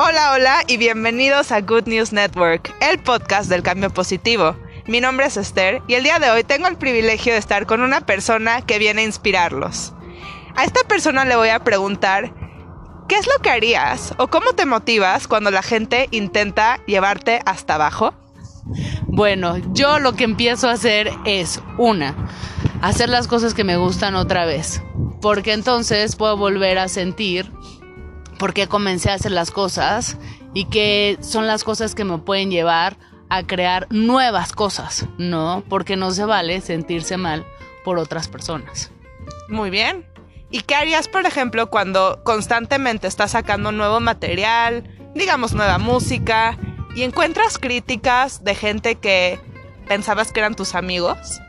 Hola, hola y bienvenidos a Good News Network, el podcast del cambio positivo. Mi nombre es Esther y el día de hoy tengo el privilegio de estar con una persona que viene a inspirarlos. A esta persona le voy a preguntar, ¿qué es lo que harías o cómo te motivas cuando la gente intenta llevarte hasta abajo? Bueno, yo lo que empiezo a hacer es, una, hacer las cosas que me gustan otra vez, porque entonces puedo volver a sentir por qué comencé a hacer las cosas y que son las cosas que me pueden llevar a crear nuevas cosas, ¿no? Porque no se vale sentirse mal por otras personas. Muy bien. ¿Y qué harías, por ejemplo, cuando constantemente estás sacando nuevo material, digamos nueva música, y encuentras críticas de gente que pensabas que eran tus amigos?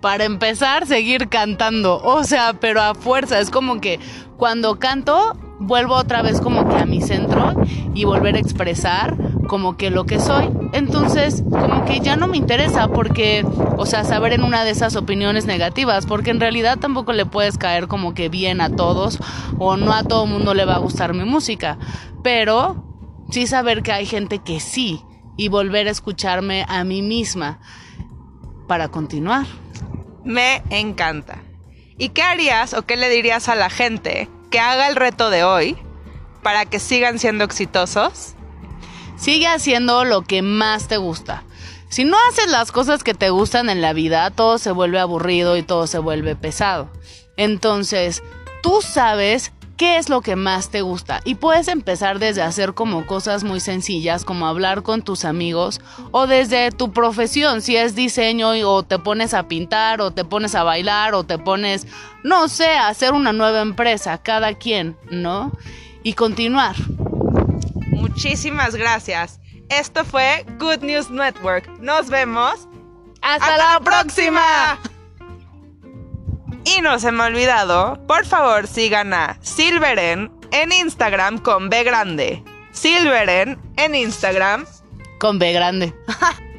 Para empezar, seguir cantando. O sea, pero a fuerza. Es como que cuando canto, vuelvo otra vez como que a mi centro y volver a expresar como que lo que soy. Entonces, como que ya no me interesa porque, o sea, saber en una de esas opiniones negativas, porque en realidad tampoco le puedes caer como que bien a todos o no a todo mundo le va a gustar mi música, pero sí saber que hay gente que sí y volver a escucharme a mí misma para continuar. Me encanta. ¿Y qué harías o qué le dirías a la gente que haga el reto de hoy para que sigan siendo exitosos? Sigue haciendo lo que más te gusta. Si no haces las cosas que te gustan en la vida, todo se vuelve aburrido y todo se vuelve pesado. Entonces, tú sabes qué es lo que más te gusta y puedes empezar desde hacer como cosas muy sencillas como hablar con tus amigos o desde tu profesión, si es diseño o te pones a pintar o te pones a bailar o te pones, no sé, a hacer una nueva empresa, cada quien, ¿no? Y continuar. Muchísimas gracias. Esto fue Good News Network. Nos vemos. Hasta, la, próxima. Y no se me ha olvidado, por favor sigan a Silveren en Instagram con B grande. Silveren en Instagram con B grande.